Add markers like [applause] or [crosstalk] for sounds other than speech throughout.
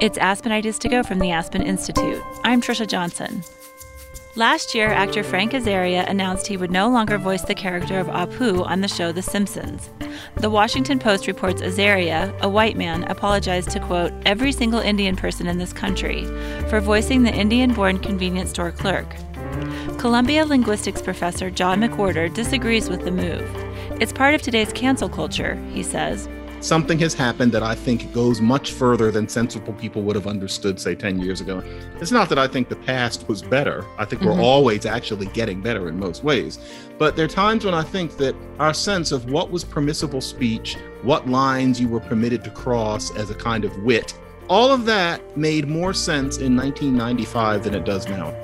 It's Aspen Ideas to Go from the Aspen Institute. I'm Trisha Johnson. Last year, actor Hank Azaria announced he would no longer voice the character of Apu on the show The Simpsons. The Washington Post reports Azaria, a white man, apologized to, quote, every single Indian person in this country for voicing the Indian born convenience store clerk. Columbia linguistics professor John McWhorter disagrees with the move. It's part of today's cancel culture, he says something has happened that I think goes much further than sensible people would have understood, say, 10 years ago. It's not that I think the past was better. I think mm-hmm. we're always actually getting better in most ways. But there are times when I think that our sense of what was permissible speech, what lines you were permitted to cross as a kind of wit, all of that made more sense in 1995 than it does now.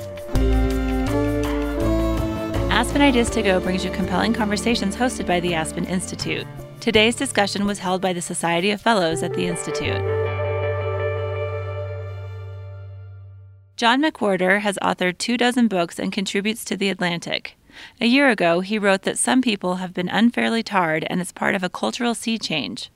Aspen Ideas to Go brings you compelling conversations hosted by the Aspen Institute. Today's discussion was held by the Society of Fellows at the Institute. John McWhorter has authored two dozen books and contributes to The Atlantic. A year ago, he wrote that some people have been unfairly tarred and it's part of a cultural sea change.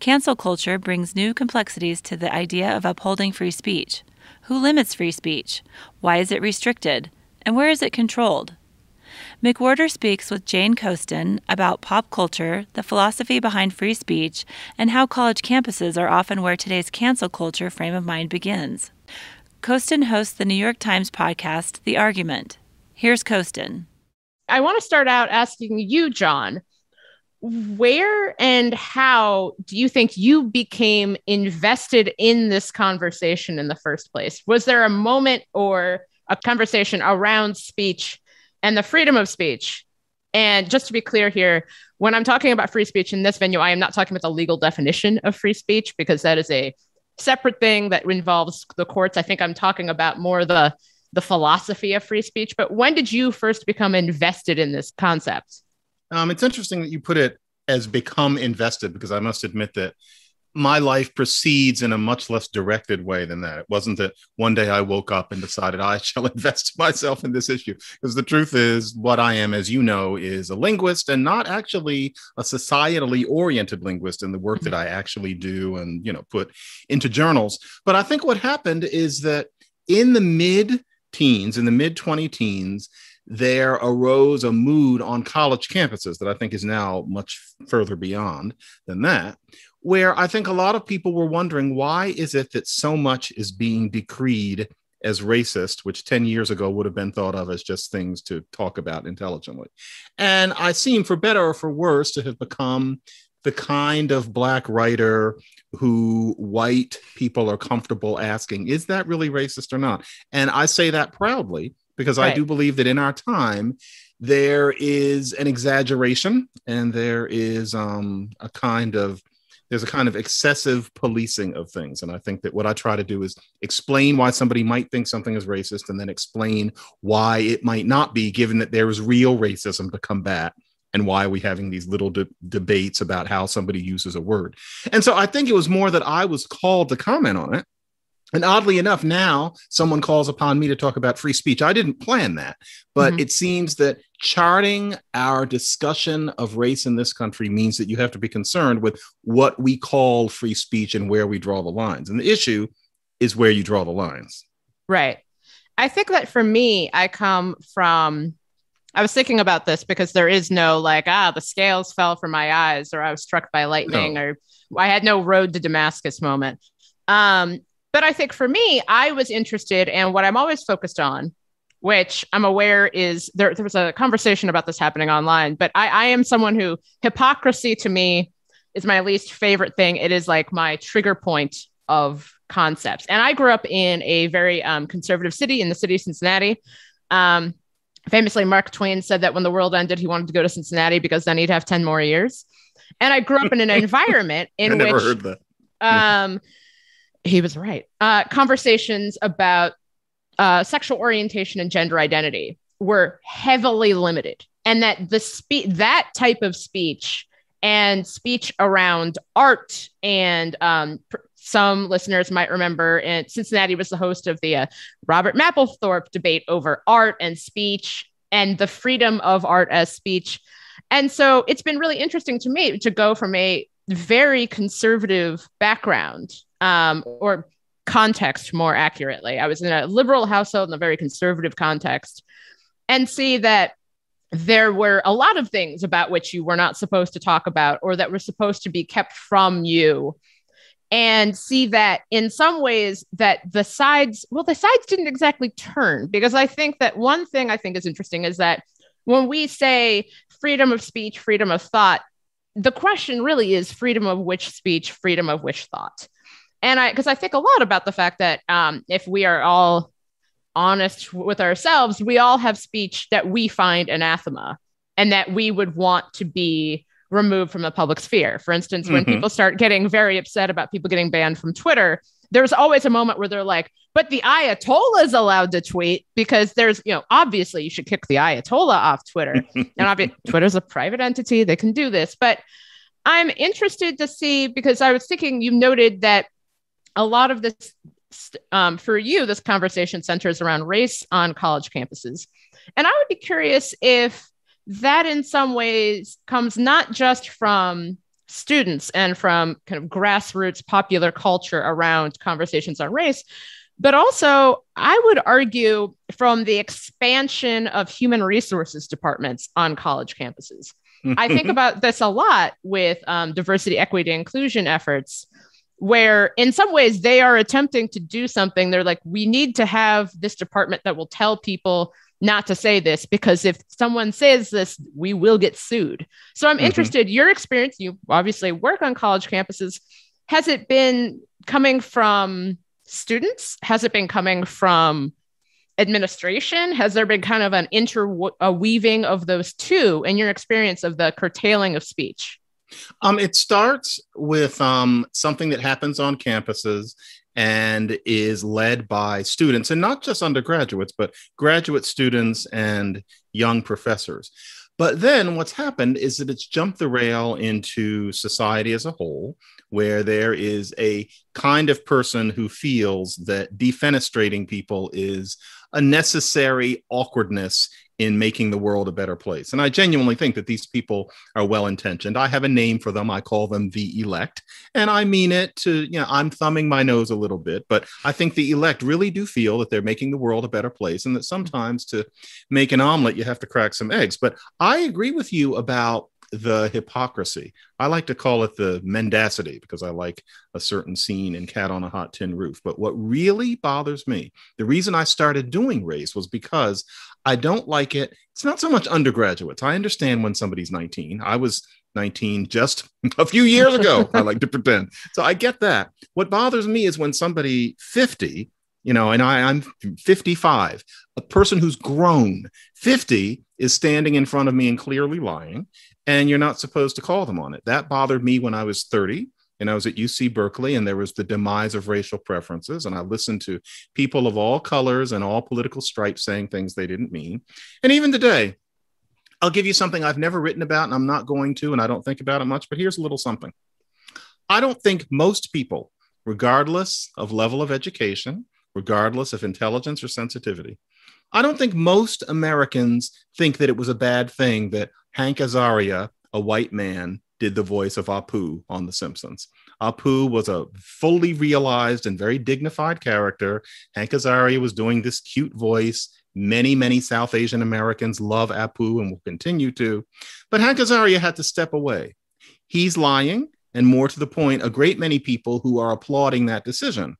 Cancel culture brings new complexities to the idea of upholding free speech. Who limits free speech? Why is it restricted? And where is it controlled? McWhorter speaks with Jane Coaston about pop culture, the philosophy behind free speech, and how college campuses are often where today's cancel culture frame of mind begins. Coaston hosts the New York Times podcast, The Argument. Here's Coaston. I want to start out asking you, John, where and how do you think you became invested in this conversation in the first place? Was there a moment or a conversation around speech and the freedom of speech. And just to be clear here, when I'm talking about free speech in this venue, I am not talking about the legal definition of free speech because that is a separate thing that involves the courts. I think I'm talking about more the the philosophy of free speech. But when did you first become invested in this concept? Um, it's interesting that you put it as become invested because I must admit that my life proceeds in a much less directed way than that. It wasn't that one day I woke up and decided I [laughs] shall invest myself in this issue. Because the truth is, what I am, as you know, is a linguist and not actually a societally oriented linguist in the work that I actually do and you know put into journals. But I think what happened is that in the mid teens, in the mid 20 teens, there arose a mood on college campuses that I think is now much further beyond than that, where I think a lot of people were wondering why is it that so much is being decreed as racist, which 10 years ago would have been thought of as just things to talk about intelligently. And I seem, for better or for worse, to have become the kind of Black writer who white people are comfortable asking, is that really racist or not? And I say that proudly because right. I do believe that in our time, there is an exaggeration and there is um, a kind of there's a kind of excessive policing of things. And I think that what I try to do is explain why somebody might think something is racist and then explain why it might not be, given that there is real racism to combat and why are we having these little de- debates about how somebody uses a word. And so I think it was more that I was called to comment on it and oddly enough, now someone calls upon me to talk about free speech. I didn't plan that, but mm-hmm. it seems that charting our discussion of race in this country means that you have to be concerned with what we call free speech and where we draw the lines. And the issue is where you draw the lines. Right. I think that for me, I come from, I was thinking about this because there is no like, ah, the scales fell from my eyes or I was struck by lightning no. or I had no road to Damascus moment. Um, but I think for me, I was interested in what I'm always focused on, which I'm aware is there, there was a conversation about this happening online, but I, I am someone who hypocrisy to me is my least favorite thing. It is like my trigger point of concepts. And I grew up in a very um, conservative city in the city of Cincinnati. Um, famously, Mark Twain said that when the world ended, he wanted to go to Cincinnati because then he'd have 10 more years. And I grew up in an [laughs] environment in which um, he was right. Uh, conversations about uh, sexual orientation and gender identity were heavily limited, and that the spe- that type of speech and speech around art and um, pr- some listeners might remember and Cincinnati was the host of the uh, Robert Mapplethorpe debate over art and speech and the freedom of art as speech. And so it's been really interesting to me to go from a very conservative background um, or context more accurately. I was in a liberal household in a very conservative context and see that there were a lot of things about which you were not supposed to talk about or that were supposed to be kept from you and see that in some ways that the sides well the sides didn't exactly turn because i think that one thing i think is interesting is that when we say freedom of speech freedom of thought the question really is freedom of which speech freedom of which thought and i because i think a lot about the fact that um, if we are all honest with ourselves, we all have speech that we find anathema and that we would want to be removed from the public sphere. For instance, when mm-hmm. people start getting very upset about people getting banned from Twitter, there's always a moment where they're like, but the Ayatollah is allowed to tweet because there's, you know, obviously you should kick the Ayatollah off Twitter. [laughs] and obviously, Twitter's a private entity, they can do this. But I'm interested to see because I was thinking you noted that a lot of this um, for you, this conversation centers around race on college campuses. And I would be curious if that in some ways comes not just from students and from kind of grassroots popular culture around conversations on race, but also I would argue from the expansion of human resources departments on college campuses. I think [laughs] about this a lot with um, diversity, equity, inclusion efforts where in some ways they are attempting to do something. They're like, we need to have this department that will tell people not to say this because if someone says this, we will get sued. So I'm mm-hmm. interested, your experience, you obviously work on college campuses. Has it been coming from students? Has it been coming from administration? Has there been kind of an interweaving of those two in your experience of the curtailing of speech? Um, it starts with um, something that happens on campuses and is led by students, and not just undergraduates, but graduate students and young professors. But then what's happened is that it's jumped the rail into society as a whole, where there is a kind of person who feels that defenestrating people is a necessary awkwardness in making the world a better place. And I genuinely think that these people are well intentioned. I have a name for them. I call them the elect. And I mean it to, you know, I'm thumbing my nose a little bit, but I think the elect really do feel that they're making the world a better place and that sometimes to make an omelet, you have to crack some eggs. But I agree with you about the hypocrisy. I like to call it the mendacity because I like a certain scene in Cat on a Hot Tin Roof. But what really bothers me, the reason I started doing race was because I don't like it. It's not so much undergraduates. I understand when somebody's 19. I was 19 just [laughs] a few years ago. I like to pretend. So I get that. What bothers me is when somebody 50, you know, and I, I'm 55, a person who's grown 50 is standing in front of me and clearly lying and you're not supposed to call them on it. That bothered me when I was 30 and I was at UC Berkeley and there was the demise of racial preferences. And I listened to people of all colors and all political stripes saying things they didn't mean. And even today, I'll give you something I've never written about and I'm not going to, and I don't think about it much, but here's a little something. I don't think most people, regardless of level of education, regardless of intelligence or sensitivity, I don't think most Americans think that it was a bad thing that Hank Azaria, a white man, did the voice of Apu on The Simpsons. Apu was a fully realized and very dignified character. Hank Azaria was doing this cute voice. Many, many South Asian Americans love Apu and will continue to. But Hank Azaria had to step away. He's lying, and more to the point, a great many people who are applauding that decision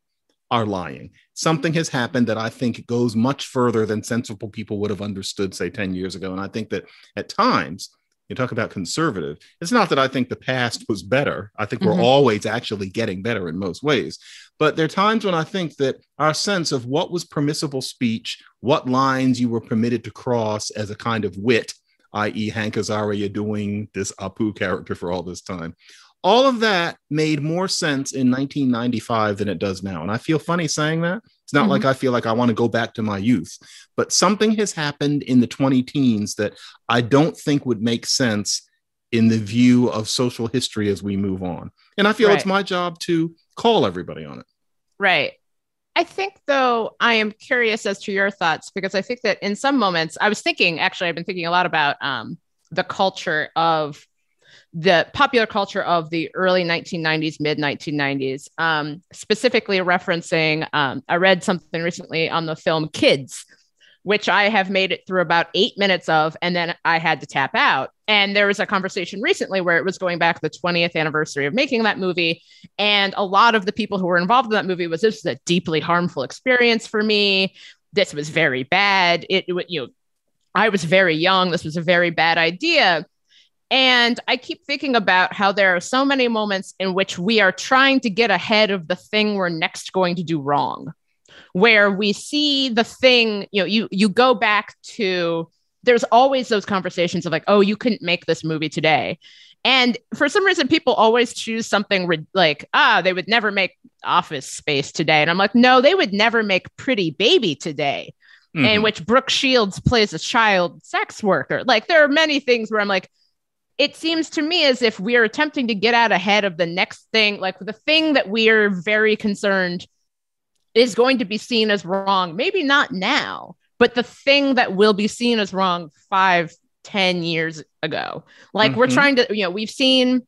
are lying. Something has happened that I think goes much further than sensible people would have understood, say, 10 years ago. And I think that at times, you talk about conservative, it's not that I think the past was better. I think mm-hmm. we're always actually getting better in most ways. But there are times when I think that our sense of what was permissible speech, what lines you were permitted to cross as a kind of wit, i.e., Hank Azaria doing this Apu character for all this time, all of that made more sense in 1995 than it does now. And I feel funny saying that. It's not mm-hmm. like I feel like I want to go back to my youth, but something has happened in the 20 teens that I don't think would make sense in the view of social history as we move on. And I feel right. it's my job to call everybody on it. Right. I think, though, I am curious as to your thoughts because I think that in some moments, I was thinking, actually, I've been thinking a lot about um, the culture of the popular culture of the early 1990s, mid 1990s, um, specifically referencing. Um, I read something recently on the film Kids, which I have made it through about eight minutes of, and then I had to tap out. And there was a conversation recently where it was going back the 20th anniversary of making that movie. And a lot of the people who were involved in that movie was this is a deeply harmful experience for me. This was very bad. It, it you know, I was very young. This was a very bad idea. And I keep thinking about how there are so many moments in which we are trying to get ahead of the thing we're next going to do wrong where we see the thing, you know, you you go back to there's always those conversations of like, oh, you couldn't make this movie today. And for some reason, people always choose something re- like, ah, they would never make Office Space today. And I'm like, no, they would never make Pretty Baby today, mm-hmm. in which Brooke Shields plays a child sex worker. Like, there are many things where I'm like, it seems to me as if we are attempting to get out ahead of the next thing, like the thing that we are very concerned is going to be seen as wrong. Maybe not now, but the thing that will be seen as wrong five, ten years ago. Like mm-hmm. we're trying to, you know, we've seen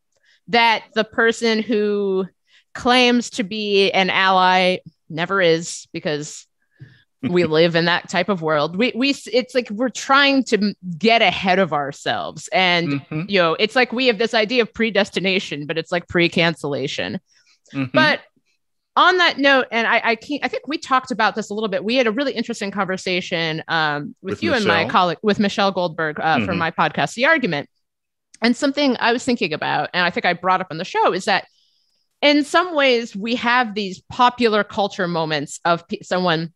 that the person who claims to be an ally never is because we live in that type of world. We we it's like we're trying to get ahead of ourselves, and mm-hmm. you know, it's like we have this idea of predestination, but it's like pre-cancellation. Mm-hmm. But on that note, and I, I, I think we talked about this a little bit. We had a really interesting conversation um, with, with, you Michelle. and my colleague, with Michelle Goldberg uh, mm-hmm. for my podcast, The Argument. And something I was thinking about, and I think I brought up on the show, is that in some ways we have these popular culture moments of p- someone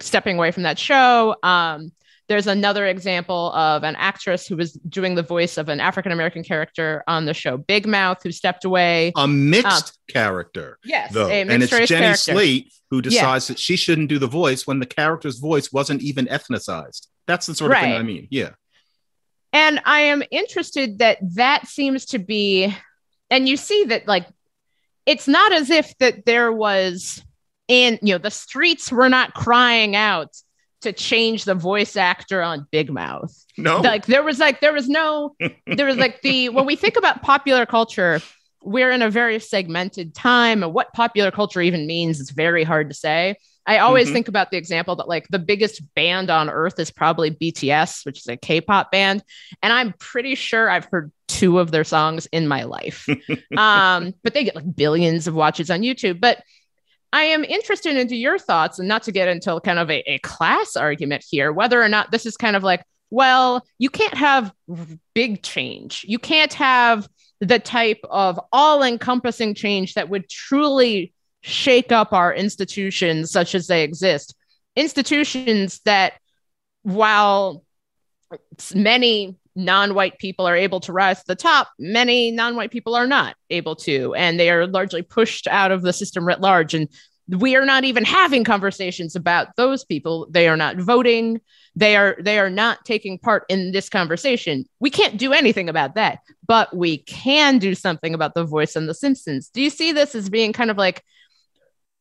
stepping away from that show, um, there's another example of an actress who was doing the voice of an African American character on the show Big Mouth, who stepped away. A mixed um, character. Yes. Though. and it's Jenny character. Slate who decides yeah. that she shouldn't do the voice when the character's voice wasn't even ethnicized. That's the sort of right. thing I mean. Yeah. And I am interested that that seems to be, and you see that like, it's not as if that there was in, you know, the streets were not crying out to change the voice actor on Big Mouth. No. Like there was like there was no there was like the when we think about popular culture, we're in a very segmented time and what popular culture even means is very hard to say. I always mm-hmm. think about the example that like the biggest band on earth is probably BTS, which is a K-pop band, and I'm pretty sure I've heard two of their songs in my life. [laughs] um, but they get like billions of watches on YouTube. But I am interested into your thoughts and not to get into kind of a, a class argument here, whether or not this is kind of like, well, you can't have big change. You can't have the type of all encompassing change that would truly shake up our institutions such as they exist. Institutions that, while many non-white people are able to rise to the top many non-white people are not able to and they are largely pushed out of the system writ large. And we are not even having conversations about those people. They are not voting. They are they are not taking part in this conversation. We can't do anything about that but we can do something about the voice and the simpsons. Do you see this as being kind of like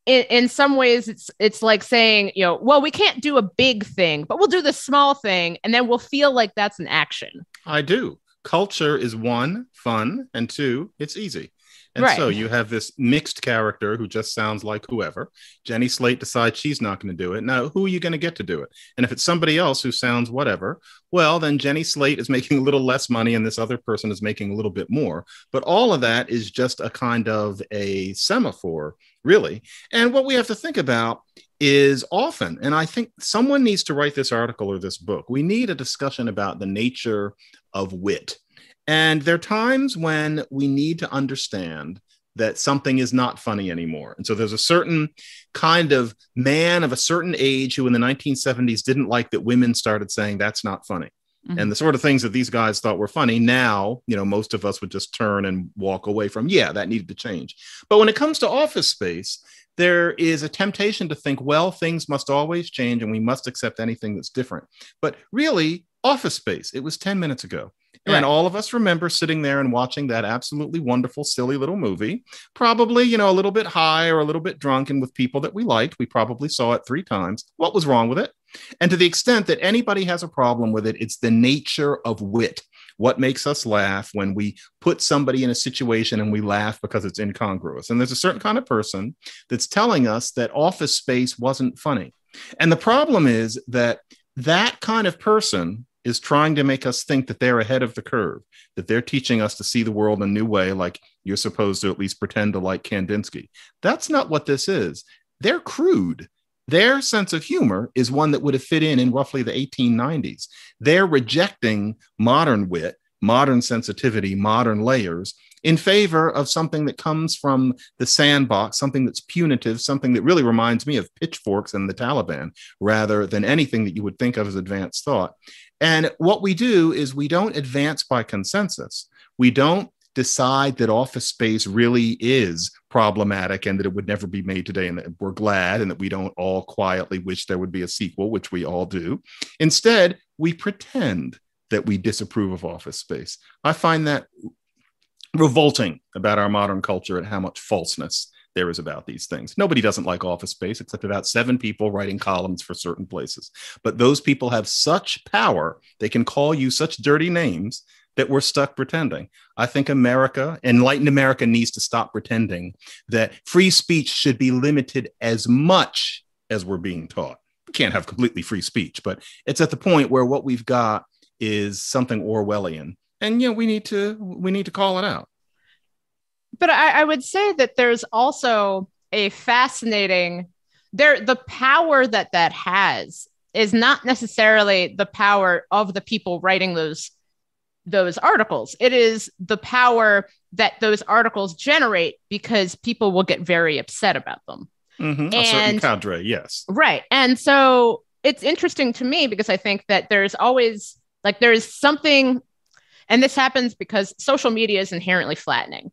in, in some ways it's it's like saying you know well we can't do a big thing but we'll do the small thing and then we'll feel like that's an action. I do. Culture is one fun and two it's easy and right. so you have this mixed character who just sounds like whoever. Jenny Slate decides she's not going to do it. Now, who are you going to get to do it? And if it's somebody else who sounds whatever, well, then Jenny Slate is [laughs] making a little less money and this other person is making a little bit more. But all of that is just a kind of a semaphore really. And what we have to think about is often, and I think someone needs to write this article or this book, we need a discussion about the nature of wit. And there are times when we need to understand that something is not funny anymore. And so there's a certain kind of man of a certain age who in the 1970s didn't like that women started saying that's not funny. Mm-hmm. And the sort of things that these guys thought were funny now, you know, most of us would just turn and walk away from, yeah, that needed to change. But when it comes to office space, there is a temptation to think, well, things must always change and we must accept anything that's different. But really, office space, it was 10 minutes ago. Right. And all of us remember sitting there and watching that absolutely wonderful, silly little movie, probably, you know, a little bit high or a little bit drunk and with people that we liked. We probably saw it three times. What was wrong with it? And to the extent that anybody has a problem with it, it's the nature of wit. what makes us laugh when we put somebody in a situation and we laugh because it's incongruous. And there's a certain kind of person that's telling us that office space wasn't funny. And the problem is that that kind of person is trying to make us think that they're ahead of the curve, that they're teaching us to see the world a new way, like you're supposed to at least pretend to like Kandinsky. That's not what this is. They're crude. Their sense of humor is one that would have fit in in roughly the 1890s. They're rejecting modern wit, modern sensitivity, modern layers in favor of something that comes from the sandbox, something that's punitive, something that really reminds me of pitchforks and the Taliban rather than anything that you would think of as advanced thought. And what we do is we don't advance by consensus. We don't decide that office space really is problematic and that it would never be made today and that we're glad and that we don't all quietly wish there would be a sequel, which we all do. Instead, we pretend that we disapprove of office space. I find that revolting about our modern culture and how much falseness there is about these things. Nobody doesn't like office space except about seven people writing columns for certain places. But those people have such power, they can call you such dirty names that we're stuck pretending. I think America, enlightened America, needs to stop pretending that free speech should be limited as much as we're being taught. We can't have completely free speech, but it's at the point where what we've got is something Orwellian. And you know, we need to we need to call it out but I, I would say that there's also a fascinating there the power that that has is not necessarily the power of the people writing those those articles. It is the power that those articles generate because people will get very upset about them. Mm-hmm. and, a certain cadre yes. Right. And so it's interesting to me because i think that there's always like there's something and this happens because social media is inherently flattening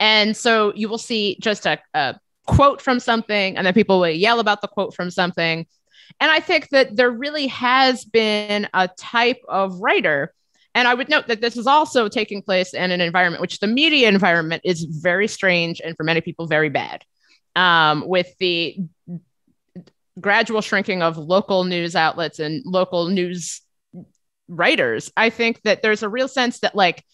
and so you will see just a, a quote from something, and then people will yell about the quote from something. And I think that there really has been a type of writer. And I would note that this is also taking place in an environment which the media environment is very strange and for many people very bad. Um, with the gradual shrinking of local news outlets and local news writers, I think that there's a real sense that, like,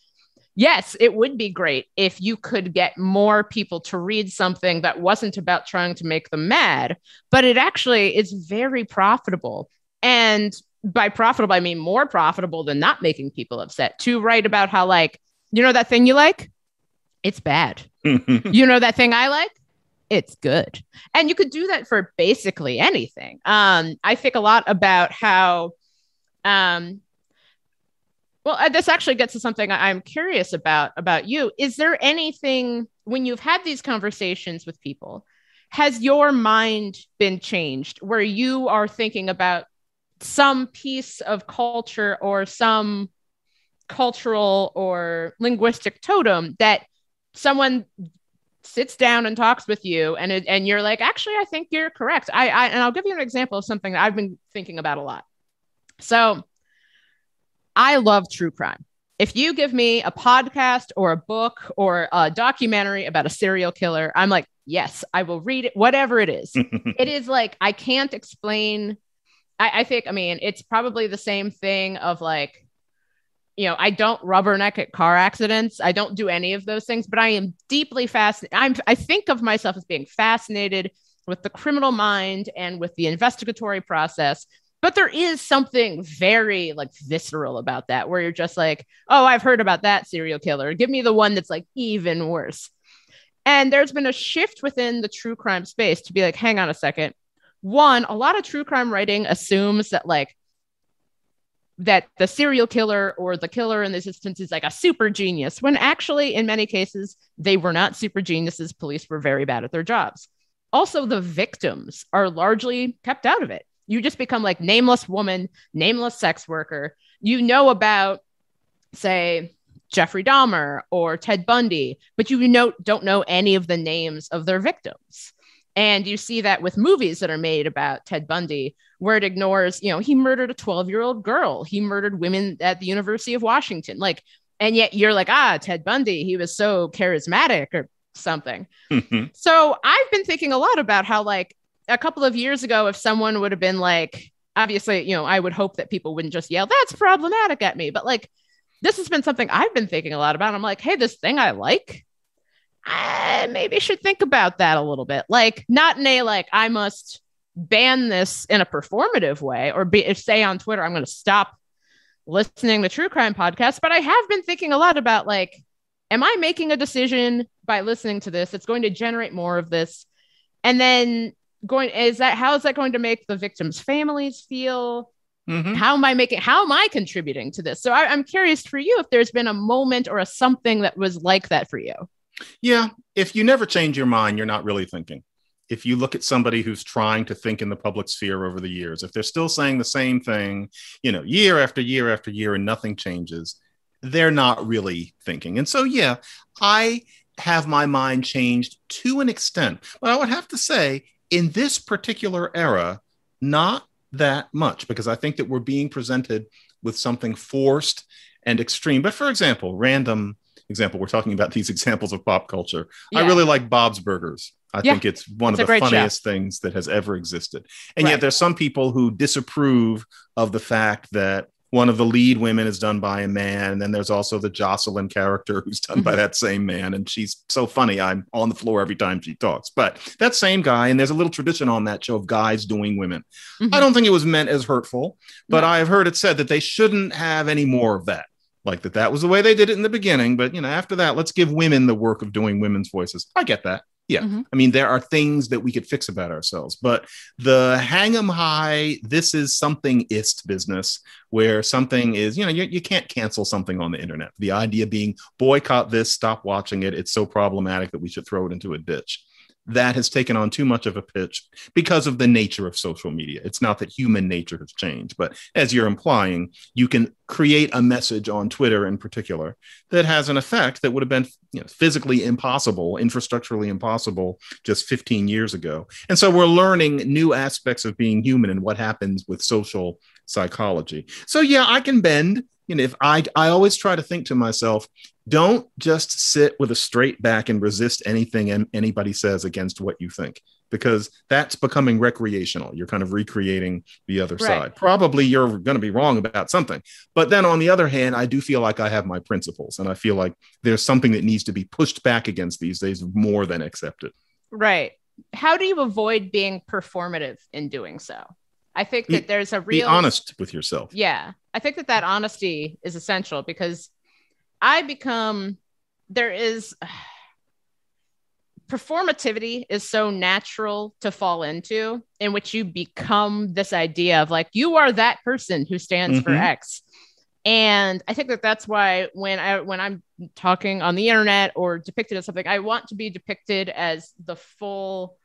yes, it would be great if you could get more people to read something that wasn't about trying to make them mad, but it actually is very profitable. And by profitable, I mean more profitable than not making people upset to write about how, like, you know, that thing you like? It's bad. [laughs] you know, that thing I like? It's good. And you could do that for basically anything. Um, I think a lot about how um, well, uh, this actually gets to something I'm curious about about you. Is there anything when you've had these conversations with people, has your mind been changed where you are thinking about some piece of culture or some cultural or linguistic totem that someone sits down and talks with you and and you're like actually I think you're correct. I, I and I'll give you an example of something that I've been thinking about a lot. So I love true crime. If you give me a podcast or a book or a documentary about a serial killer, I'm like, yes, I will read it, whatever it is. [laughs] it is like, I can't explain. I, I think, I mean, it's probably the same thing of like, you know, I don't rubberneck at car accidents. I don't do any of those things, but I am deeply fascinated. I'm, I think of myself as being fascinated with the criminal mind and with the investigatory process but there is something very like visceral about that where you're just like oh i've heard about that serial killer. Give me the one that's like even worse. And there's been a shift within the true crime space to be like hang on a second. One a lot of true crime writing assumes that like that the serial killer or the killer in this instance is like a super genius when actually in many cases they were not super geniuses. Police were very bad at their jobs. Also the victims are largely kept out of it you just become like nameless woman, nameless sex worker. You know about, say, Jeffrey Dahmer or Ted Bundy, but you know don't know any of the names of their victims. And you see that with movies that are made about Ted Bundy, where it ignores, you know, he murdered a 12 year old girl, he murdered women at the University of Washington. Like, and yet you're like, ah, Ted Bundy, he was so charismatic or something. [laughs] So I've been thinking a lot about how, like, a couple of years ago, if someone would have been like, obviously, you know, I would hope that people wouldn't just yell, that's problematic at me. But like, this has been something I've been thinking a lot about. I'm like, hey, this thing I like, I maybe should think about that a little bit. Like, not in a like, I must ban this in a performative way or be if say on Twitter, I'm going to stop listening to true crime podcasts. But I have been thinking a lot about like, am I making a decision by listening to this? It's going to generate more of this. And then going, is that how is that going to make the victims' families feel? Mm-hmm. How am I making, how am I contributing to this? So I, I'm curious for you if there's been a moment or a something that was like that for you. Yeah. If you never change your mind, you're not really thinking. If you look at somebody who's trying to think in the public sphere over the years, if they're still saying the same thing, you know, year after year after year and nothing changes, they're not really thinking. And so, yeah, I have my mind changed to an extent. But I would have to say, in this particular era, not that much, because I think that we're being presented with something forced and extreme. But for example, random example, we're talking about [laughs] these examples of pop culture. Yeah. I really like Bob's Burgers. I yeah. think it's one it's of the funniest show. things that has ever existed. And right. yet there's some people who disapprove of the fact that one of the lead women is done by a man. And then there's also the Jocelyn character who's done by mm-hmm. that same man. And she's so funny. I'm on the floor every time she talks. But that same guy, and there's a little tradition on that show of guys doing women. Mm-hmm. I don't think it was meant as hurtful, but no. I've heard it said that they shouldn't have any more of that like that that was the way they did it in the beginning but you know after that let's give women the work of doing women's voices i get that yeah mm-hmm. i mean there are things that we could fix about ourselves but the hang 'em high this is something ist business where something is you know you, you can't cancel something on the internet the idea being boycott this stop watching it it's so problematic that we should throw it into a ditch that has taken on too much of a pitch because of the nature of social media. It's not that human nature has changed, but as you're implying, you can create a message on Twitter in particular that has an effect that would have been you know, physically impossible, infrastructurally impossible just 15 years ago. And so we're learning new aspects of being human and what happens with social psychology. So yeah, I can bend you know, if I I always try to think to myself, don't just sit with a straight back and resist anything anybody says against what you think because that's becoming recreational. You're kind of recreating the other right. side. Probably you're going to be wrong about something. But then on the other hand, I do feel like I have my principles and I feel like there's something that needs to be pushed back against these days more than accepted. Right. How do you avoid being performative in doing so? I think that there's a real be honest with yourself. Yeah. I think that that honesty is essential because I become there is [sighs] performativity is so natural to fall into in which you become this idea of like you are that person who stands mm-hmm. for X. And I think that that's why when I when I'm talking on the internet or depicted as something, I want to be depicted as the full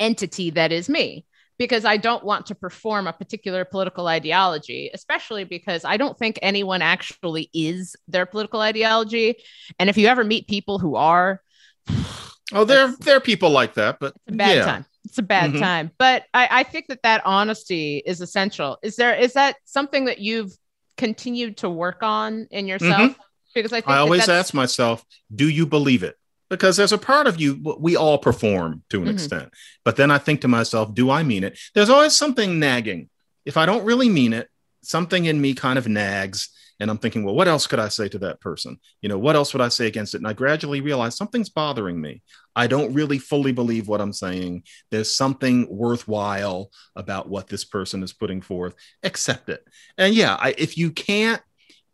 entity that is me because I don't want to perform a particular political ideology, especially because I don't think anyone actually is their political ideology. And if you ever meet people who are, [sighs] oh, there there are people like that, but it's a bad yeah. time. It's a bad mm-hmm. time. But I, I think that that honesty is essential. Is there is that something that you've continued to work on in yourself? Mm-hmm. Because I, I always ask myself, do you believe it? Because there's a part of you we all perform to an mm-hmm. extent. But then i think to myself do i mean it? There's always something nagging. If i don't really mean it something in me kind of nags and i'm thinking well what else could i say to that person? You know what else would i say against it? And i gradually realize something's bothering me. I don't really fully believe what i'm saying. There's something worthwhile about what this person is putting forth. Accept it. And yeah I, if you can't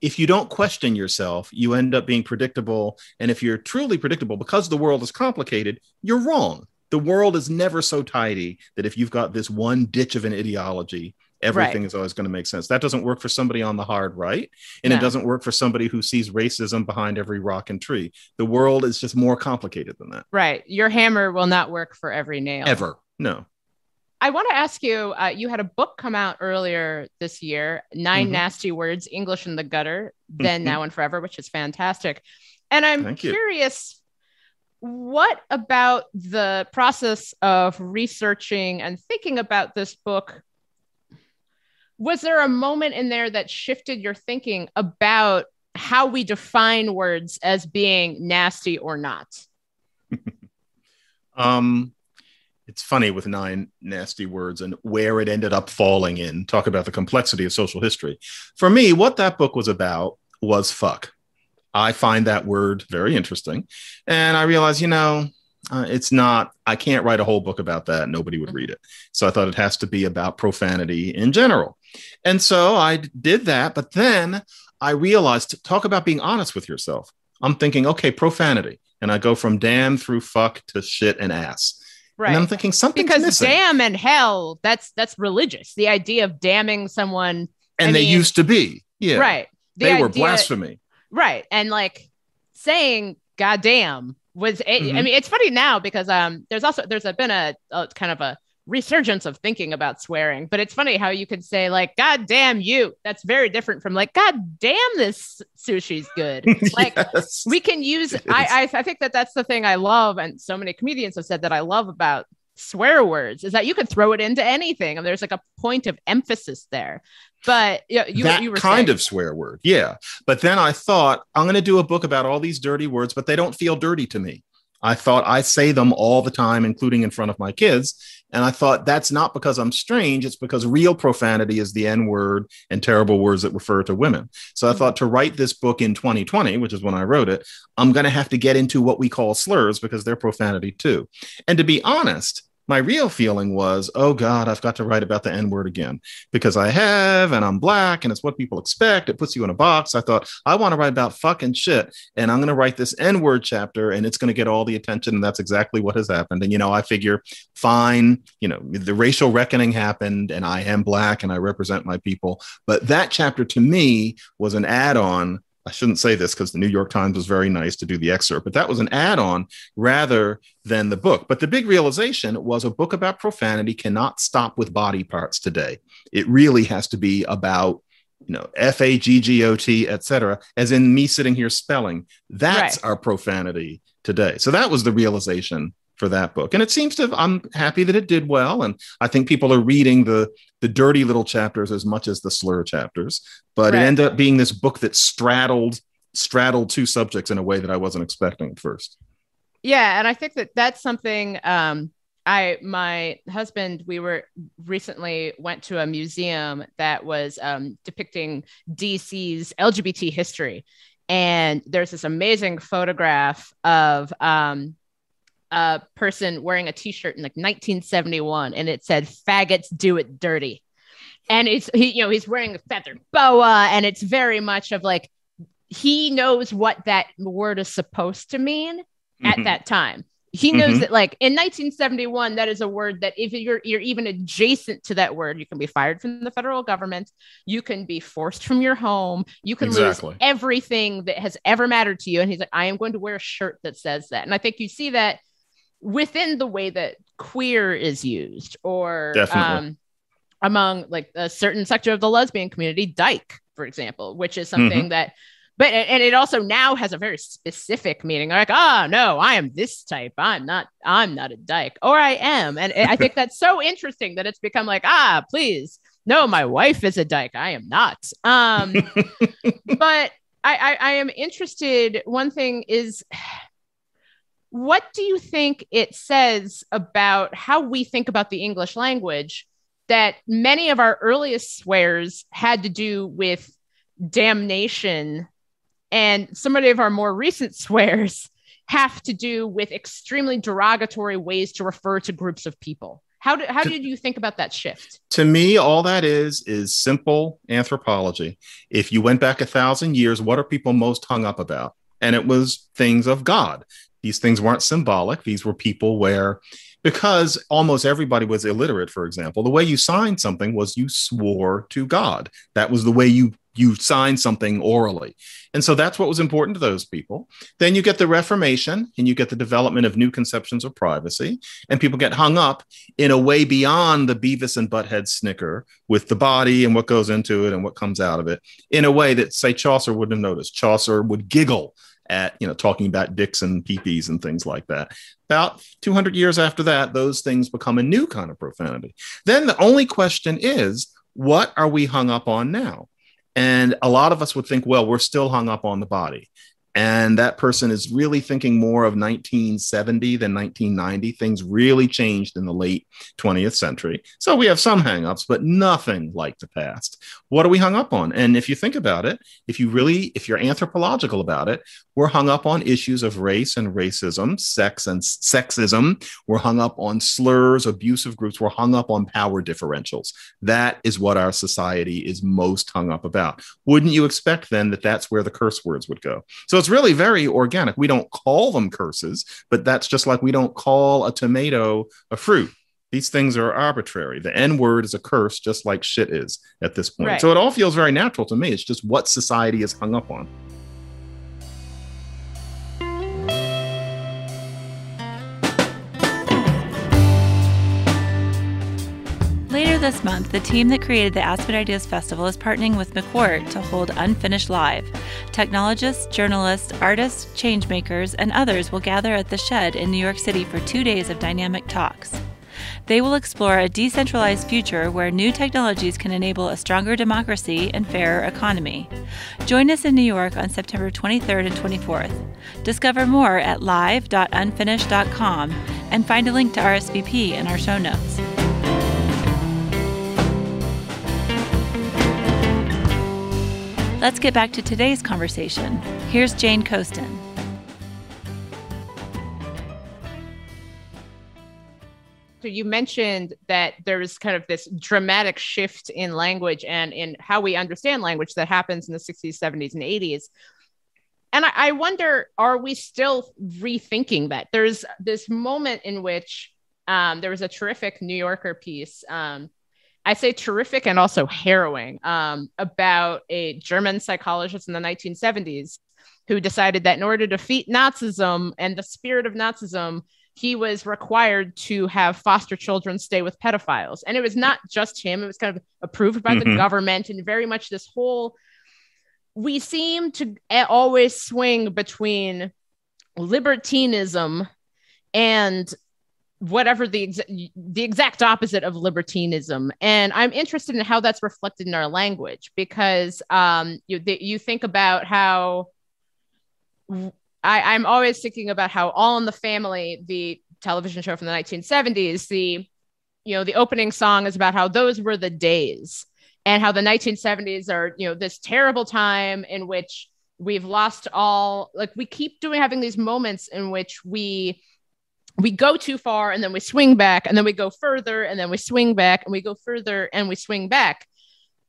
if you don't question yourself, you end up being predictable. And if you're truly predictable because the world is complicated, you're wrong. The world is never so tidy that if you've got this one ditch of an ideology, everything right. is always going to make sense. That doesn't work for somebody on the hard right. And no. it doesn't work for somebody who sees racism behind every rock and tree. The world is just more complicated than that. Right. Your hammer will not work for every nail. Ever. No. I want to ask you uh, you had a book come out earlier this year, 9 mm-hmm. Nasty Words, English in the Gutter, Then, mm-hmm. Now, and Forever, which is fantastic. And I'm Thank curious you. what about the process of researching and thinking about this book? Was there a moment in there that shifted your thinking about how we define words as being nasty or not? [laughs] um, it's funny with nine nasty words and where it ended up falling in. Talk about the complexity of social history. For me, what that book was about was fuck. I find that word very interesting. And I realized, you know, uh, it's not, I can't write a whole book about that. Nobody would read it. So I thought it has to be about profanity in general. And so I did that. But then I realized, talk about being honest with yourself. I'm thinking, okay, profanity. And I go from damn through fuck to shit and ass. Right. And I'm thinking something because missing. damn and hell, that's that's religious. The idea of damning someone and I they mean- used to be. Yeah. right. The They were blasphemy. Right. And like saying goddamn was it, I Mhm. mean it's funny now because um there's also there's a, been a, a kind of a resurgence of thinking about swearing, but it's funny how you could say like god damn you. That's very different from like god damn this sushi's good. [laughs] Like Yes. we can use I, I I think that that's the thing I love and so many comedians have said that I love about swear words is that you can throw it into anything and there's like a point of emphasis there. But yeah, you, that you were kind saying- of swear word. Yeah. But then I thought, I'm going to do a book about all these dirty words, but they don't feel dirty to me. I thought I say them all the time, including in front of my kids. And I thought that's not because I'm strange. It's because real profanity is the N word and terrible words that refer to women. So I Mhm. thought to write this book in 2020, which is when I wrote it, I'm going to have to get into what we call slurs because they're profanity too. And to be honest, my real feeling was, oh God, I've got to write about the N word again because I have and I'm black and it's what people expect. It puts you in a box. I thought, I want to write about fucking shit and I'm going to write this N word chapter and it's going to get all the attention. And that's exactly what has happened. And, you know, I figure, fine, you know, the racial reckoning happened and I am black and I represent my people. But that chapter to me was an add on. I shouldn't say this because the New York Times was very nice to do the excerpt, but that was an add on rather than the book. But the big realization was a book about profanity cannot stop with body parts today. It really has to be about you know F A G G O T, et cetera, as in me sitting here spelling. That's Right. our profanity today. So that was the realization for that book, and it seems to. I'm happy that it did well, and I think people are reading the the dirty little chapters as much as the slur chapters. But Right. it ended up being this book that straddled straddled two subjects in a way that I wasn't expecting at first. Yeah, and I think that that's something. Um, I my husband, we were recently went to a museum that was um, depicting DC's LGBT history, and there's this amazing photograph of um, a person wearing a T-shirt in like 1971, and it said "Faggots do it dirty," and it's he, you know, he's wearing a feathered boa, and it's very much of like he knows what that word is supposed to mean at Mhm. that time. He knows Mhm. that like in 1971, that is a word that if you're you're even adjacent to that word, you can be fired from the federal government, you can be forced from your home, you can Exactly. lose everything that has ever mattered to you. And he's like, I am going to wear a shirt that says that. And I think you see that within the way that queer is used, or um, among like a certain sector of the lesbian community, dyke, for example, which is something that but and it also now has a very specific meaning. Like oh no i am this type. I'm not i'm not a dyke. Or i am. And i think [laughs] that's so interesting that it's become like ah please. No my wife is a dyke. I am not. Um [laughs] but I, I i am interested. One thing is what do you think it says about how we think about the english language that many of our earliest swears had to do with damnation and some of our more recent [laughs] swears have to do with extremely derogatory ways to refer to groups of people. How did how To- did you think about that shift? to me, all that is is simple anthropology. If you went back a thousand years, what are people most hung up about? And it was things of God. These things weren't symbolic. These were people where, because almost everybody was illiterate, for example, the way you signed something was you swore to God. That was the way you you signed something orally. And so that's what was important to those people. Then you get the Reformation and you get the development of new conceptions of privacy, and people get hung up in a way beyond the Beavis and Butthead snicker with the body and what goes into it and what comes out of it in a way that, say, Chaucer wouldn't have noticed. Chaucer would giggle at, you know, talking about dicks and peepees and things like that. About 200 years after that, those things become a new kind of profanity. Then the only question is, what are we hung up on now? And a lot of us would think, well, we're still hung up on the body. And that person is really thinking more of 1970 than 1990. Things really changed in the late 20th century. So we have some hangups, but nothing like the past. What are we hung up on? And if you think about it, if you really, if you're anthropological about it, we're hung up on issues of race and racism, sex and sexism. We're hung up on slurs, abusive groups. We're hung up on power differentials. That is what our society is most hung up about. Wouldn't you expect then that that's where the curse words would go? So it's really very organic. We don't call them curses, but that's just like we don't call a tomato a fruit. These things are arbitrary. The N word is a curse, just like shit is at this point. Right. So it all feels very natural to me. It's just what society is hung up on. This month, the team that created the Aspen Ideas Festival is partnering with McCourt to hold Unfinished Live. Technologists, journalists, artists, changemakers, and others will gather at the Shed in New York City for two days of dynamic talks. They will explore a decentralized future where new technologies can enable a stronger democracy and fairer economy. Join us in New York on September 23rd and 24th. Discover more at live.unfinished.com and find a link to RSVP in our show notes. Let's get back to today's conversation. Here's Jane Coaston. So you mentioned that there was kind of this dramatic shift in language and in how we understand language that happens in the 60s, 70s, and 80s. And I, I wonder, are we still rethinking that? There's this moment in which um, there was a terrific New Yorker piece um, I say terrific and also harrowing um, about a German psychologist in the 1970s who decided that in order to defeat Nazism and the spirit of Nazism, he was required to have foster children stay with pedophiles. And it was not just him, it was kind of approved by mm-hmm. the government and very much this whole. We seem to always swing between libertinism and whatever the exa- the exact opposite of libertinism. And i'm interested in how that's reflected in our language because um, you you think about how I, i'm always thinking about how all in the family the television show from the 1970s the you know the opening song is about how those were the days and how the 1970s are you know this terrible time in which we've lost all like we keep doing having these moments in which we we go too far and then we swing back and then we go further and then we swing back and we go further and we swing back.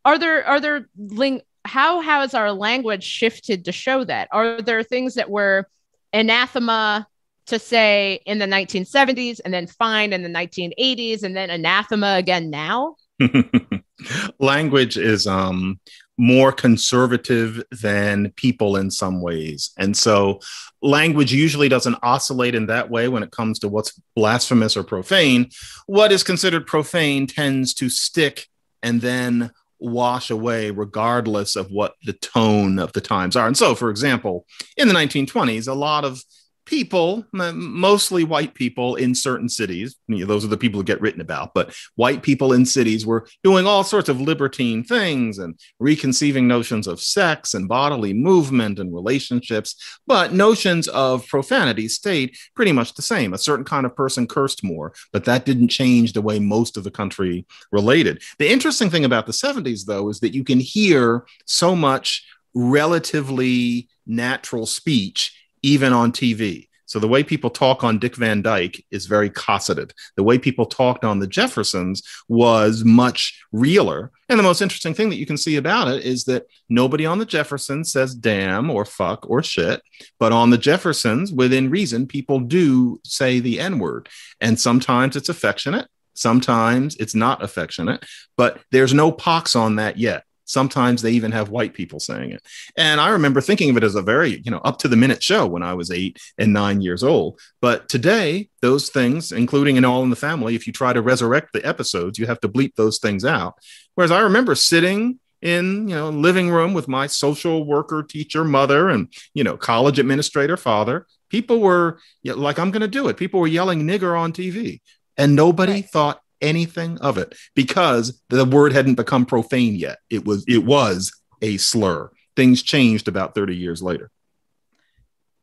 Are there are there ling- how has our language shifted to show that? Are there things that were anathema to say in the 1970s and then fine in the 1980s and then anathema again now? [laughs] Language is um more conservative than people in some ways. And so language usually doesn't oscillate in that way when it comes to what's blasphemous or profane. What is considered profane tends to stick and then wash away regardless of what the tone of the times are. And so, for example, in the 1920s, a lot of people, mostly white people in certain cities, you know, those are the people who get written about, but white people in cities were doing all sorts of libertine things and reconceiving notions of sex and bodily movement and relationships. But notions of profanity stayed pretty much the same. A certain kind of person cursed more, but that didn't change the way most of the country related. The interesting thing about the 70s, though, is that you can hear so much relatively natural speech even on TV. So the way people talk on Dick Van Dyke is very cosseted. The way people talked on the Jeffersons was much realer. And the most interesting thing that you can see about it is that nobody on the Jeffersons says damn or fuck or shit, but on the Jeffersons, within reason, people do say the N word. And sometimes it's affectionate, sometimes it's not affectionate, but there's no pox on that yet. Sometimes they even have white people saying it. And I remember thinking of it as a very, you know, up to the minute show when I was eight and nine years old. But today, those things, including in All in the Family, if you try to resurrect the episodes, you have to bleep those things out. Whereas I remember sitting in you know living room with my social worker teacher mother and you know college administrator father people were like i'm going to do it people were yelling nigger on tv and nobody right. thought anything of it because the word hadn't become profane yet. It was it was a slur. Things changed about 30 years later.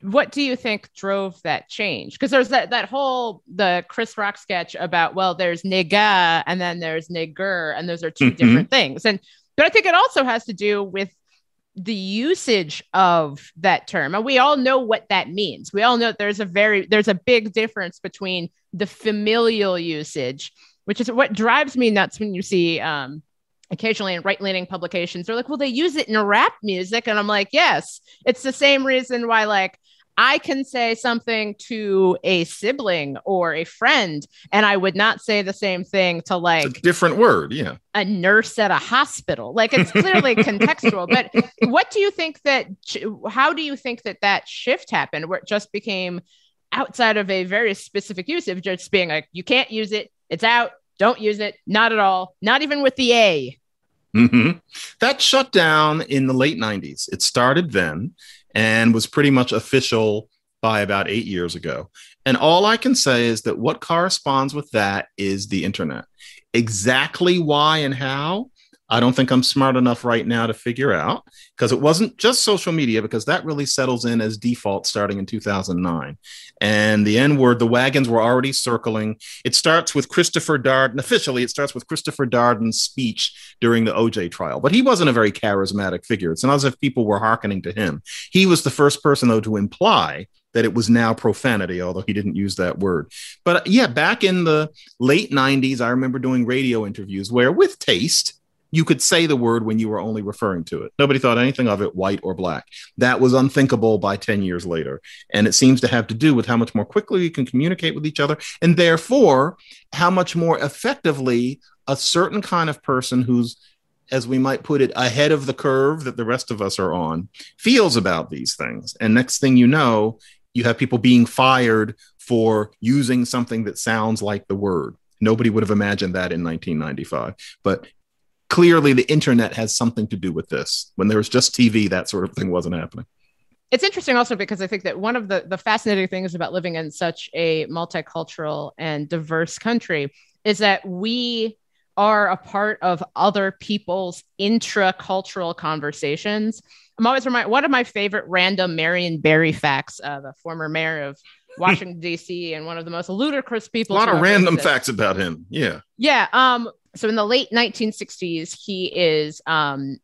what do you think drove that change? Because there's that that whole the Chris Rock sketch about well, there's nigga and then there's nigger, and those are 2 mm-hmm. different things. And but I think it also has to do with the usage of that term and we all know what that means we all know there's a very there's a big difference between the familial usage which is what drives me nuts when you see um, occasionally in right-leaning publications they're like well they use it in rap music and i'm like yes it's the same reason why like I can say something to a sibling or a friend, and I would not say the same thing to like different word, yeah, a nurse at a hospital. Like it's clearly [laughs] contextual. But what do you think that? How do you think that that shift happened, where it just became outside of a very specific use of just being like, you can't use it, it's out, don't use it, not at all, not even with the A. Mm-hmm. That shut down in the late 90s. It started then and was pretty much official by about eight years ago. And all I can say is that what corresponds with that is the internet. Exactly why and how, I don't think I'm smart enough right now to figure out because it wasn't just social media, because that really settles in as default starting in 2009. And the N word, the wagons were already circling. It starts with Christopher Darden, officially, it starts with Christopher Darden's speech during the OJ trial, but he wasn't a very charismatic figure. It's not as if people were hearkening to him. He was the first person, though, to imply that it was now profanity, although he didn't use that word. But yeah, back in the late 90s, I remember doing radio interviews where, with taste, you could say the word when you were only referring to it. Nobody thought anything of it, white or black. That was unthinkable by 10 years later. And it seems to have to do with how much more quickly we can communicate with each other, and therefore, how much more effectively a certain kind of person who's as we might put it, ahead of the curve that the rest of us are on, feels about these things. And next thing you know, you have people being fired for using something that sounds like the word. Nobody would have imagined that in 1995. But clearly the internet has something to do with this. When there was just TV, that sort of thing wasn't happening. It's interesting also because I think that one of the, the fascinating things about living in such a multicultural and diverse country is that we are a part of other people's intra-cultural conversations. I'm always reminded one of my favorite random Marion Barry facts, uh, the former mayor of Washington D.C. and one of the most ludicrous people. A lot of random facts about him. Yeah. Yeah. Um, so in the late 1960s, he is um,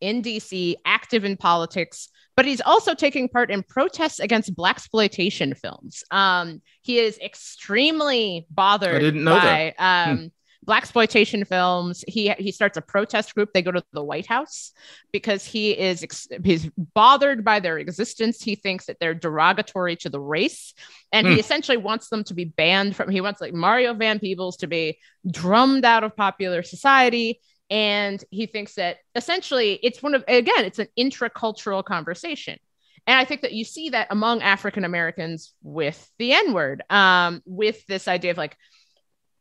in DC, active in politics, but he's also taking part in protests against blaxploitation films. Um, he is extremely bothered I didn't know by that. um, hmm blaxploitation films. He he starts a protest group. They go to the White House because he is ex- he's bothered by their existence. He thinks that they're derogatory to the race, and he hmm. essentially wants them to be banned from. He wants like Mario Van Peebles to be drummed out of popular society. And he thinks that essentially it's one of again it's an intracultural conversation. And I think that you see that among African Americans with the N word, um, with this idea of like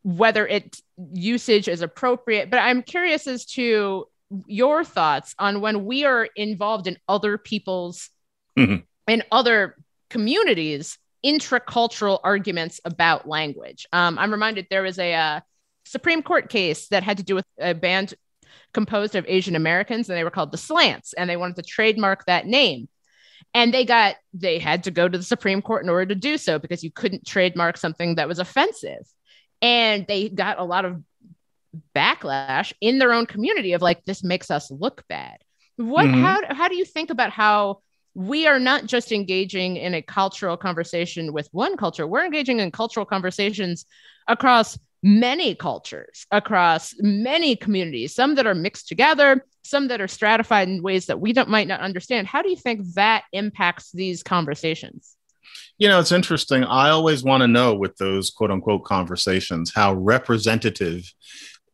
whether it usage is appropriate. But I'm curious as to your thoughts on when we are involved in other people's mm-hmm. in other communities intracultural arguments about language. Um, I'm reminded there was a uh, Supreme Court case that had to do with a band composed of Asian Americans, and they were called the Slants, and they wanted to trademark that name. And they got they had to go to the Supreme Court in order to do so because you couldn't trademark something that was offensive and they got a lot of backlash in their own community of like this makes us look bad. What mm-hmm. how, how do you think about how we are not just engaging in a cultural conversation with one culture we're engaging in cultural conversations across many cultures across many communities some that are mixed together some that are stratified in ways that we don't might not understand? How do you think that impacts these conversations you know, it's interesting. I always want to know with those quote unquote conversations how representative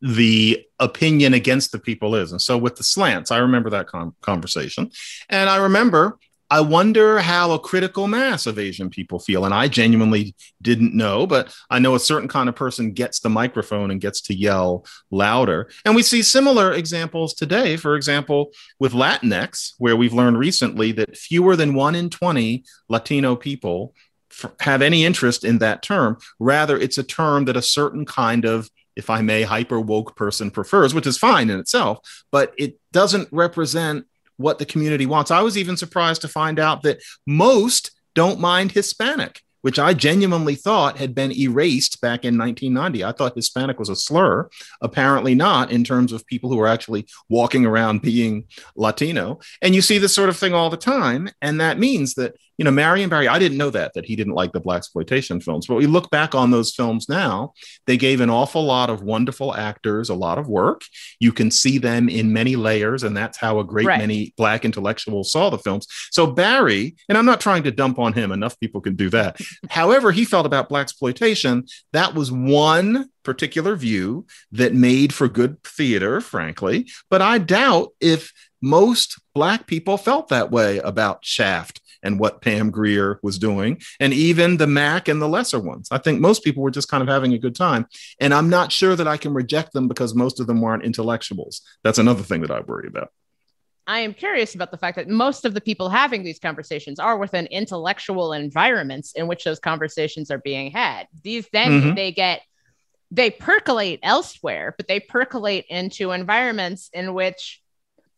the opinion against the people is. And so with the slants, I remember that conversation. And I remember I wonder how a critical mass of Asian people feel. And I genuinely didn't know, but I know a certain kind of person gets the microphone and gets to yell louder. And we see similar examples today, for example, with Latinx, where we've learned recently that fewer than one in 20 Latino people f- have any interest in that term. Rather, it's a term that a certain kind of if I may, hyper woke person prefers, which is fine in itself, but it doesn't represent what the community wants. I was even surprised to find out that most don't mind Hispanic which I genuinely thought had been erased back in 1990. I thought Hispanic was a slur. Apparently not in terms of people who are actually walking around being Latino. And you see this sort of thing all the time. And that means that you know, Marion Barry, I didn't know that, that he didn't like the blaxploitation films. But we look back on those films now, they gave an awful lot of wonderful actors a lot of work. You can see them in many layers, and that's how a great right. many black intellectuals saw the films. So Barry, and I'm not trying to dump on him, enough people can do that. [laughs] However, he felt about blaxploitation, that was one particular view that made for good theater, frankly. But I doubt if most black people felt that way about Shaft and what Pam Grier was doing, and even the Mack and the lesser ones. I think most people were just kind of having a good time. And I'm not sure that I can reject them because most of them weren't intellectuals. That's another thing that I worry about. I am curious about the fact that most of the people having these conversations are within intellectual environments in which those conversations are being had. These then mm-hmm. they get they percolate elsewhere, but they percolate into environments in which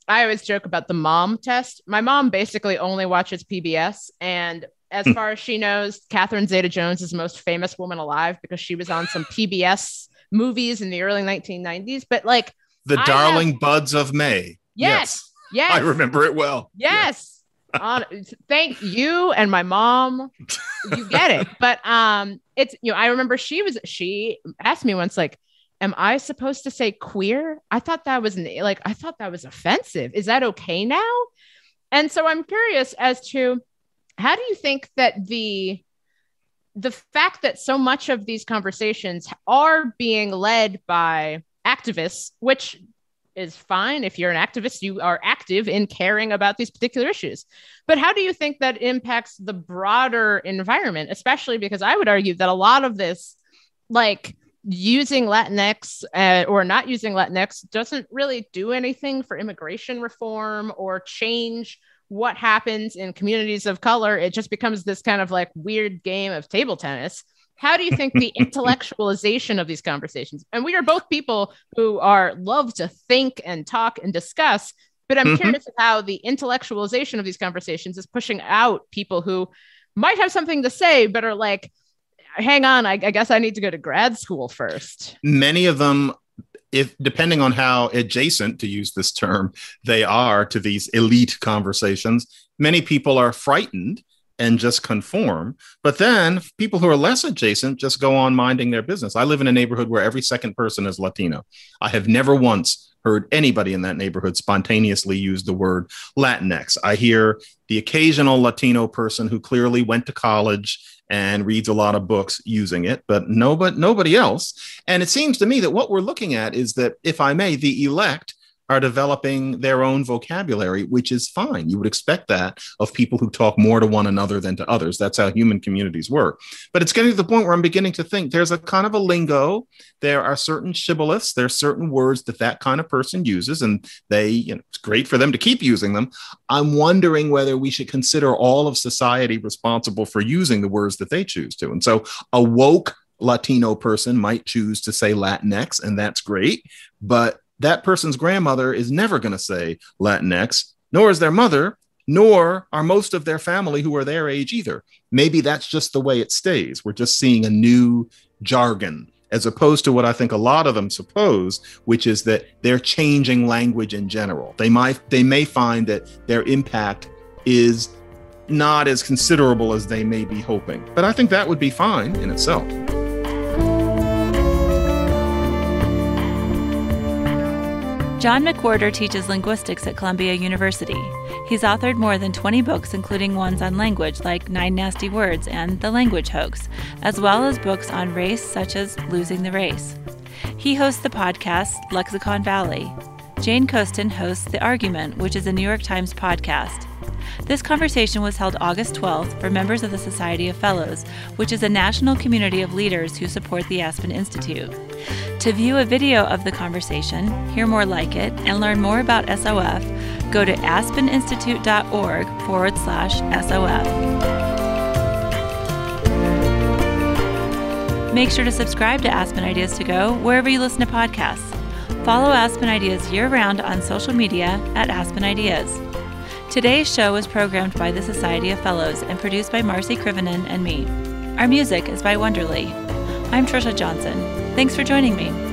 I always joke about the mom test. My mom basically only watches PBS. And as hmm. far as she knows, Catherine Zeta Jones is the most famous woman alive because she was on some PBS movies in the early 1990s. But like, The I Darling have... Buds of May. Yes. Yes. I remember it well. Yes. [laughs] on thank you and my mom you get it [laughs] but um it's you know i remember she was she asked me once like am I supposed to say queer? I thought that was like, I thought that was offensive. Is that okay now? And so I'm curious as to how do you think that the the fact that so much of these conversations are being led by activists, which is fine if you're an activist, you are active in caring about these particular issues. But how do you think that impacts the broader environment, especially because I would argue that a lot of this, like using Latinx uh, or not using Latinx doesn't really do anything for immigration reform or change what happens in communities of color. It just becomes this kind of like weird game of table tennis. How do you think the [laughs] intellectualization of these conversations? And we are both people who are love to think and talk and discuss, but I'm mm-hmm. curious how the intellectualization of these conversations is pushing out people who might have something to say, but are like, hang on, I, I guess I need to go to grad school first. Many of them if depending on how adjacent to use this term they are to these elite conversations many people are frightened and just conform. But then people who are less adjacent just go on minding their business. I live in a neighborhood where every second person is latino. I have never once heard anybody in that neighborhood spontaneously use the word latinx. I hear the occasional latino person who clearly went to college and reads a lot of books using it, but nobody, nobody else. And it seems to me that what we're looking at is that, if I may, the elect are developing their own vocabulary, which is fine. You would expect that of people who talk more to one another than to others. That's how human communities work. But it's getting to the point where I'm beginning to think there's a kind of a lingo. There are certain shibboleths, there are certain words that that kind of person uses, and they, you know, it's great for them to keep using them. I'm wondering whether we should consider all of society responsible for using the words that they choose to. And so a woke Latino person might choose to say Latinx, and that's great. But that person's grandmother is never going to say Latinx, nor is their mother, nor are most of their family who are their age either. Maybe that's just the way it stays. We're just seeing a new jargon as opposed to what I think a lot of them suppose, which is that they're changing language in general. They might they may find that their impact is not as considerable as they may be hoping. But I think that would be fine in itself. John McWhorter teaches linguistics at Columbia University. He's authored more than 20 books, including ones on language like Nine Nasty Words and The Language Hoax, as well as books on race such as Losing the Race. He hosts the podcast Lexicon Valley. Jane Coaston hosts The Argument, which is a New York Times podcast. This conversation was held August 12th for members of the Society of Fellows, which is a national community of leaders who support the Aspen Institute. To view a video of the conversation, hear more like it, and learn more about SOF, go to aspeninstitute.org forward slash SOF. Make sure to subscribe to Aspen Ideas to Go wherever you listen to podcasts. Follow Aspen Ideas year round on social media at Aspen Ideas. Today's show was programmed by the Society of Fellows and produced by Marci Krivonen and me. Our music is by Wonderly. I'm Trisha Johnson. Thanks for joining me.